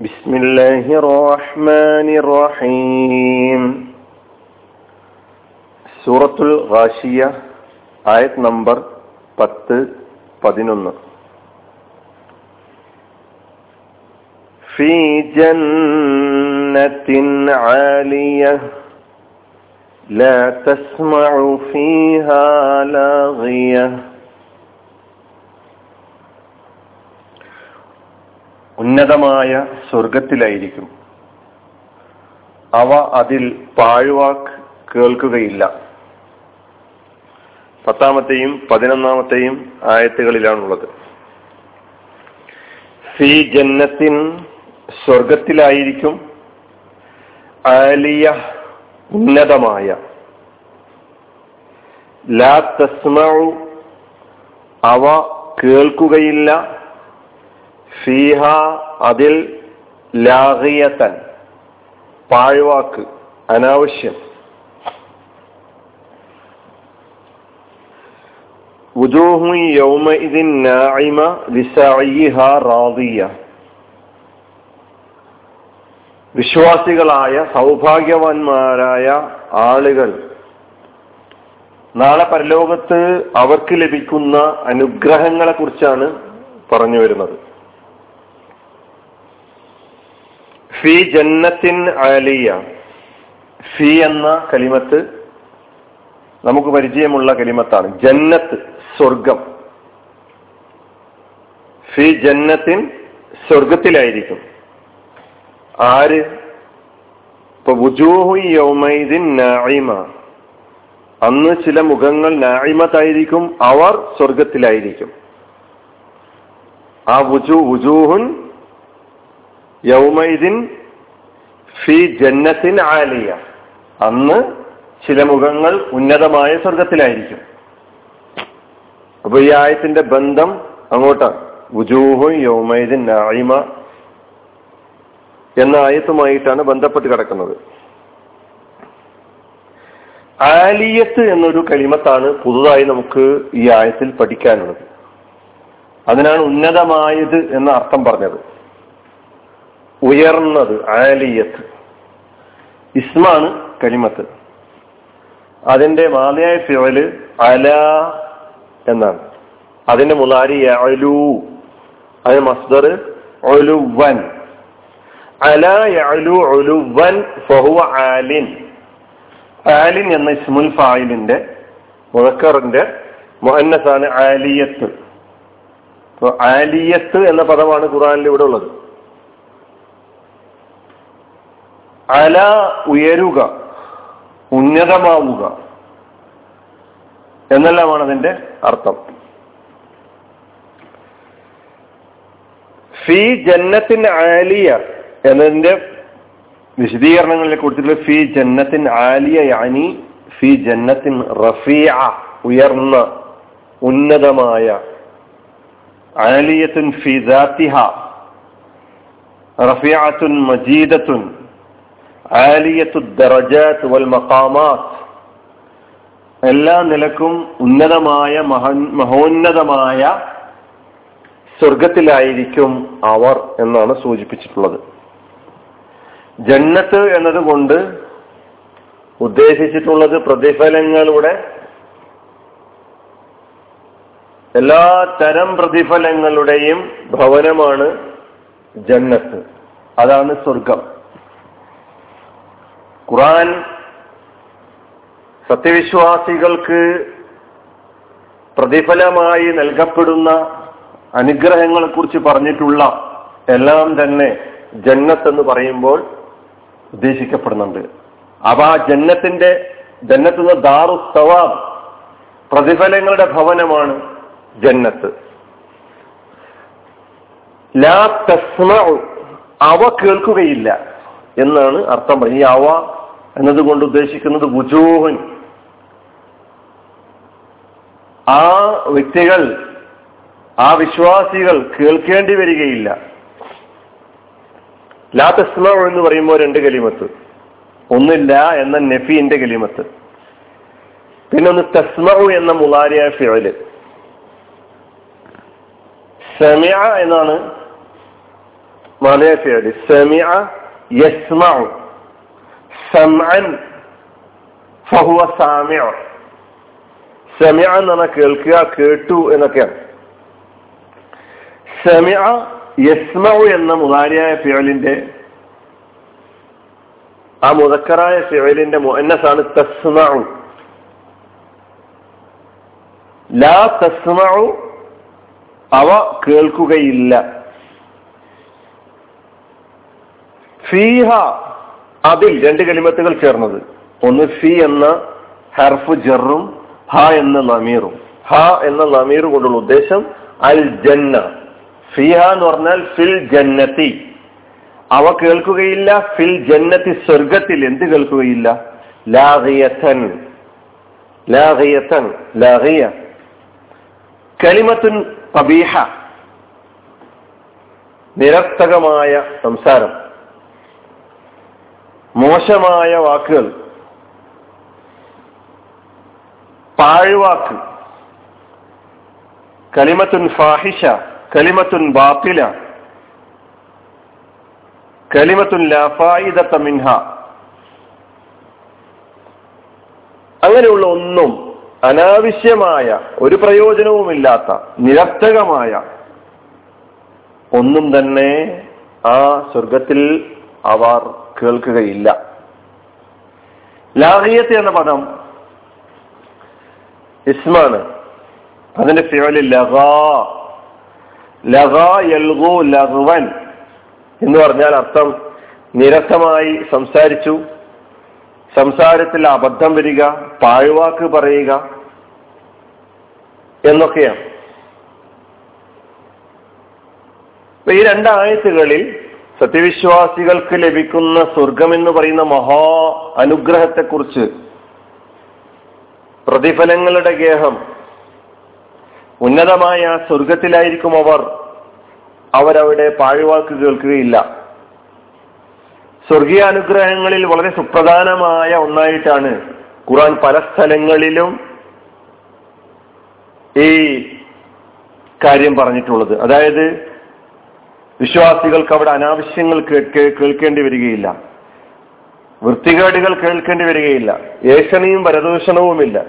بسم الله الرحمن الرحيم സൂറത്തുൽ റാഷിയ ആയത് നമ്പർ പത്ത് പതിനൊന്ന് في جنة عالية لا تسمع فيها لاغية ഉന്നതമായ സ്വർഗത്തിലായിരിക്കും അവ അതിൽ പാഴ്വാക്ക് കേൾക്കുകയില്ല. പത്താമത്തെയും പതിനൊന്നാമത്തെയും ആയത്തുകളിലാണുള്ളത്. ഫി ജന്നത്തിൻ സ്വർഗത്തിലായിരിക്കും ആലിയ ഉന്നതമായ. ലാ തസ്മഉ അവ കേൾക്കുകയില്ല. ഫീഹ അതിൽ ലാഹിയത്തൻ പാഴ്വാക്ക് അനാവശ്യം. വിശ്വാസികളായ സൗഭാഗ്യവാന്മാരായ ആളുകൾ നാളെ പരലോകത്ത് അവർക്ക് ലഭിക്കുന്ന അനുഗ്രഹങ്ങളെ കുറിച്ചാണ് പറഞ്ഞു വരുന്നത്. ഫി ജന്നത്തിൻ ആലിയ ഫി എന്ന കലിമത്ത് നമുക്ക് പരിചയമുള്ള കലിമത്താണ്. ജന്നത്ത് സ്വർഗം. ഫി ജന്നത്തിൻ സ്വർഗത്തിലായിരിക്കും. ആര്? അന്ന് ചില മുഖങ്ങൾ നായിമത്തായിരിക്കും അവർ സ്വർഗത്തിലായിരിക്കും. ആ വുജു വുജൂഹുൻ യൗമൈദിൻ ഫി ജന്നത്തിൻ ആലിയ. അന്ന് ചില മുഖങ്ങൾ ഉന്നതമായ സ്വർഗത്തിലായിരിക്കും അപ്പൊ ഈ ആയത്തിന്റെ ബന്ധം അങ്ങോട്ടാണ് വുജൂഹു യൗമൈദിൻ നായിമ എന്ന ആയത്തുമായിട്ടാണ് ബന്ധപ്പെട്ട് കിടക്കുന്നത്. ആലിയത്ത് എന്നൊരു കളിമത്താണ് പുതുതായി നമുക്ക് ഈ ആയത്തിൽ പഠിക്കാനുള്ളത്. അതിനാണ് ഉന്നതമായത് എന്ന അർത്ഥം പറഞ്ഞത്. ഉയർന്നത് ആലിയത്ത്. ഇസ്മാണ് കരിമത്ത് അതിന്റെ മാതയായ ഫിവൽ അല എന്നാണ്. അതിന്റെ മുലാരി അലു അതിന് മസ്ദർ ഒലുവൻ അല യഅലു ഒലുവൻ ഫഹുവ ആലിൻ. ആലിൻ എന്ന ഇസ്മുൽ ഫായിലിന്റെ മുഴക്കറിന്റെ മുഹന്നസാണ് ആലിയത്ത്. ആലിയത്ത് എന്ന പദമാണ് ഖുറാനിൽ ഇവിടെ ഉള്ളത്. അല ഉയരുക ഉന്നതമാവുക എന്നെല്ലാമാണ് അതിന്റെ അർത്ഥം. ഫി ജന്നത്തിൻ ആലിയ എന്നതിന്റെ വിശദീകരണങ്ങളിൽ കൊടുത്തിട്ടുള്ള ഫി ജന്നത്തിൻ ആലിയ യാനി ഫി ജന്നത്തിൻ റഫിയ ഉയർന്ന ഉന്നതമായ ആലിയത്തുൻ ഫി ദാത്തിഹ റഫിയത്തുൻ മജീദത്തുൻ എല്ലാ നിലക്കും ഉന്നതമായ മഹോന്നതമായ സ്വർഗത്തിലായിരിക്കും അവർ എന്നാണ് സൂചിപ്പിച്ചിട്ടുള്ളത്. ജന്നത്ത് എന്നതുകൊണ്ട് ഉദ്ദേശിച്ചിട്ടുള്ളത് പ്രതിഫലങ്ങളുടെ എല്ലാ തരം പ്രതിഫലങ്ങളുടെയും ഭവനമാണ് ജന്നത്ത്. അതാണ് സ്വർഗം ഖുറാൻ സത്യവിശ്വാസികൾക്ക് പ്രതിഫലമായി നൽകപ്പെടുന്ന അനുഗ്രഹങ്ങളെ കുറിച്ച് പറഞ്ഞിട്ടുള്ള എല്ലാം തന്നെ ജന്നത്ത് എന്ന് പറയുമ്പോൾ ഉദ്ദേശിക്കപ്പെടുന്നുണ്ട്. അപ്പൊ ആ ജന്നത്തിന്റെ ജന്നത്തുന്ന ദാറു സവാബ് പ്രതിഫലങ്ങളുടെ ഭവനമാണ് ജന്നത്ത്. ലാ തസ്മ അവ കേൾക്കുകയില്ല എന്നാണ് അർത്ഥം ഈ അവ എന്നതുകൊണ്ട് ഉദ്ദേശിക്കുന്നത് വുജൂഹൻ. ആ വ്യക്തികൾ ആ വിശ്വാസികൾ കേൾക്കേണ്ടി വരികയില്ല. ലാ തസ്മ എന്ന് പറയുമ്പോൾ രണ്ട് കലിമത്ത്. ഒന്നില്ല എന്ന നഫീന്റെ കലിമത്ത്. പിന്നെ ഒന്ന് തസ്മഹു എന്ന മുലാരിയ ഫിഴൽ സമയ എന്നാണ് മലയ ഫിഴൽ സമിയ യസ്മഉ. സമഅൻ ഫഹുവ സാമിഅ സമിഅ എന്ന് പറഞ്ഞാൽ കേൾക്കുക കേട്ടു എന്നൊക്കെയാണ്. സമിഅ യസ്മഉ എന്ന മുതാരിയായ ഫിയലിന്റെ ആ മുതക്കറായ ഫിയലിന്റെ മുഅന്നസാണ് തസ്മഉ. ലാ തസ്മഉ അവ കേൾക്കുകയില്ല. അതിൽ രണ്ട് കലിമത്തുകൾ ചേർന്നത്. ഒന്ന് ഫി എന്ന ഹർഫ് ജറും ഹ എന്ന നമീറും. ഹ എന്ന നമീർ കൊണ്ടുള്ള ഉദ്ദേശം അൽ ജന്ന. ഫിഹ എന്ന് പറഞ്ഞാൽ ഫിൽ ജന്നത്തി. അവ കേൾക്കുകയില്ല ഫിൽ ജന്നത്തി സ്വർഗത്തിൽ എന്ത് കേൾക്കുകയില്ല? ലാഹിയത്തൻ. ലാഹിയത്തൻ ലാഹിയ. കലിമത്തുൻ കബീഹ നിരർത്ഥകമായ സംസാരം. മോശമായ വാക്കുകൾ. പാഴ്വാക്ക്. കലിമത്തുൻ ഫാഹിഷ കലിമത്തുൻ ബാത്തില കലിമത്തുൻ ലാഫായിദത്ത മിൻഹ. അങ്ങനെയുള്ള ഒന്നും അനാവശ്യമായ ഒരു പ്രയോജനവുമില്ലാത്ത നിരർത്ഥകമായ ഒന്നും തന്നെ ആ സ്വർഗത്തിൽ അവർ കേൾക്കുകയില്ല. ലാഹിയത്ത് എന്ന പദം ഇസ്മാണ്. അതിന്റെ ഫിയോലി ലഗാ. ലഹാ യൽഗു ലഹുവൻ എന്ന് പറഞ്ഞാൽ അർത്ഥം നിരസമായി സംസാരിച്ചു. സംസാരത്തിൽ അബദ്ധം വരിക പാഴ്വാക്ക് പറയുക എന്നൊക്കെയാണ്. ഈ രണ്ടായത്തുകളിൽ സത്യവിശ്വാസികൾക്ക് ലഭിക്കുന്ന സ്വർഗം എന്ന് പറയുന്ന മഹാ അനുഗ്രഹത്തെക്കുറിച്ച് പ്രതിഫലങ്ങളുടെ ഗേഹം ഉന്നതമായ സ്വർഗത്തിലായിരിക്കും അവർ. അവരവിടെ പാഴ്വാക്ക് കേൾക്കുകയില്ല. സ്വർഗീയ അനുഗ്രഹങ്ങളിൽ വളരെ സുപ്രധാനമായ ഒന്നായിട്ടാണ് ഖുറാൻ പല സ്ഥലങ്ങളിലും ഈ കാര്യം പറഞ്ഞിട്ടുള്ളത്. അതായത് വിശ്വാസികൾക്ക് അവിടെ അനാവശ്യങ്ങൾ കേൾക്കേണ്ടി വരികയില്ല. വൃത്തികേടുകൾ കേൾക്കേണ്ടി വരികയില്ല. ഏഷണിയും പരദൂഷണവുമില്ല.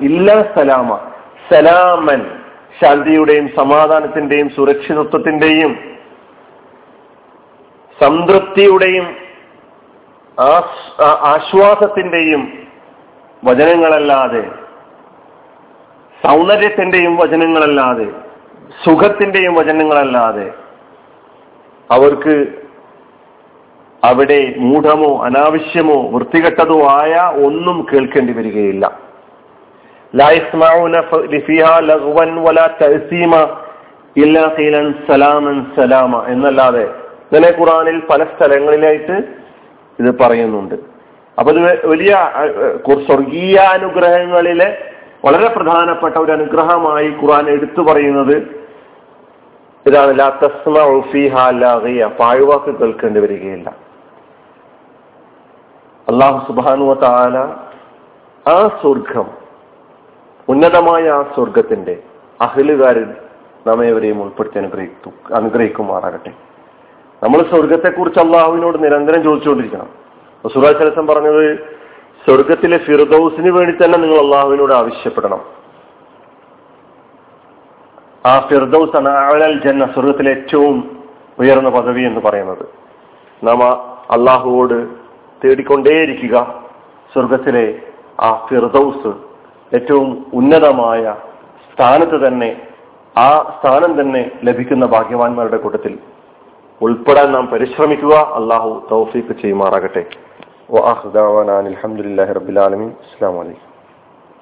ഇല്ല സലാമ. സലാമൻ ശാന്തിയുടെയും സമാധാനത്തിന്റെയും സുരക്ഷിതത്വത്തിന്റെയും സംതൃപ്തിയുടെയും ആശ്വാസത്തിന്റെയും വചനങ്ങളല്ലാതെ സൗന്ദര്യത്തിന്റെയും വചനങ്ങളല്ലാതെ സുഖത്തിന്റെയും വചനങ്ങളല്ലാതെ അവർക്ക് അവിടെ മൂഢമോ അനാവശ്യമോ വൃത്തികെട്ടതോ ആയ ഒന്നും കേൾക്കേണ്ടി വരികയില്ല. സലാമ എന്നല്ലാതെ ഇതിനെ ഖുറാനിൽ പല സ്ഥലങ്ങളിലായിട്ട് ഇത് പറയുന്നുണ്ട്. അപ്പൊ ഇത് വലിയ സ്വർഗീയ അനുഗ്രഹങ്ങളിലെ വളരെ പ്രധാനപ്പെട്ട ഒരു അനുഗ്രഹമായി ഖുറാൻ എടുത്തു പറയുന്നത് ഇതാണ് ലാ പാഴ്വാക്ക് കേൾക്കേണ്ടി വരികയില്ല. അള്ളാഹു സുബാനുവ താല ആ സ്വർഗം ഉന്നതമായ ആ സ്വർഗത്തിന്റെ അഹിലുകാരിൽ നമ്മേവരെയും ഉൾപ്പെടുത്തി അനുഗ്രഹിക്കും അനുഗ്രഹിക്കുമാറാകട്ടെ. നമ്മൾ സ്വർഗത്തെക്കുറിച്ച് അള്ളാഹുവിനോട് നിരന്തരം ചോദിച്ചുകൊണ്ടിരിക്കണം. സുറാചലസം പറഞ്ഞത് സ്വർഗത്തിലെ ഫിർദൌസിന് വേണ്ടി തന്നെ നിങ്ങൾ അള്ളാഹുവിനോട് ആവശ്യപ്പെടണം. ആ ഫിർദൌസ് ആണ് അവലൽ ജന്ന സ്വർഗത്തിലെ ഏറ്റവും ഉയർന്ന പദവി എന്ന് പറയുന്നത്. നാം അള്ളാഹുവോട് തേടിക്കൊണ്ടേയിരിക്കുക. സ്വർഗത്തിലെ ആ ഫിർദൌസ് ഏറ്റവും ഉന്നതമായ സ്ഥാനത്ത് തന്നെ ആ സ്ഥാനം തന്നെ ലഭിക്കുന്ന ഭാഗ്യവാന്മാരുടെ കൂട്ടത്തിൽ ഉൾപ്പെടാൻ നാം പരിശ്രമിക്കുക. അള്ളാഹു തൗഫീഖ് ചെയ്യുമാറാകട്ടെ. وآخر دعوانا عن الحمد لله رب العالمين. السلام عليكم.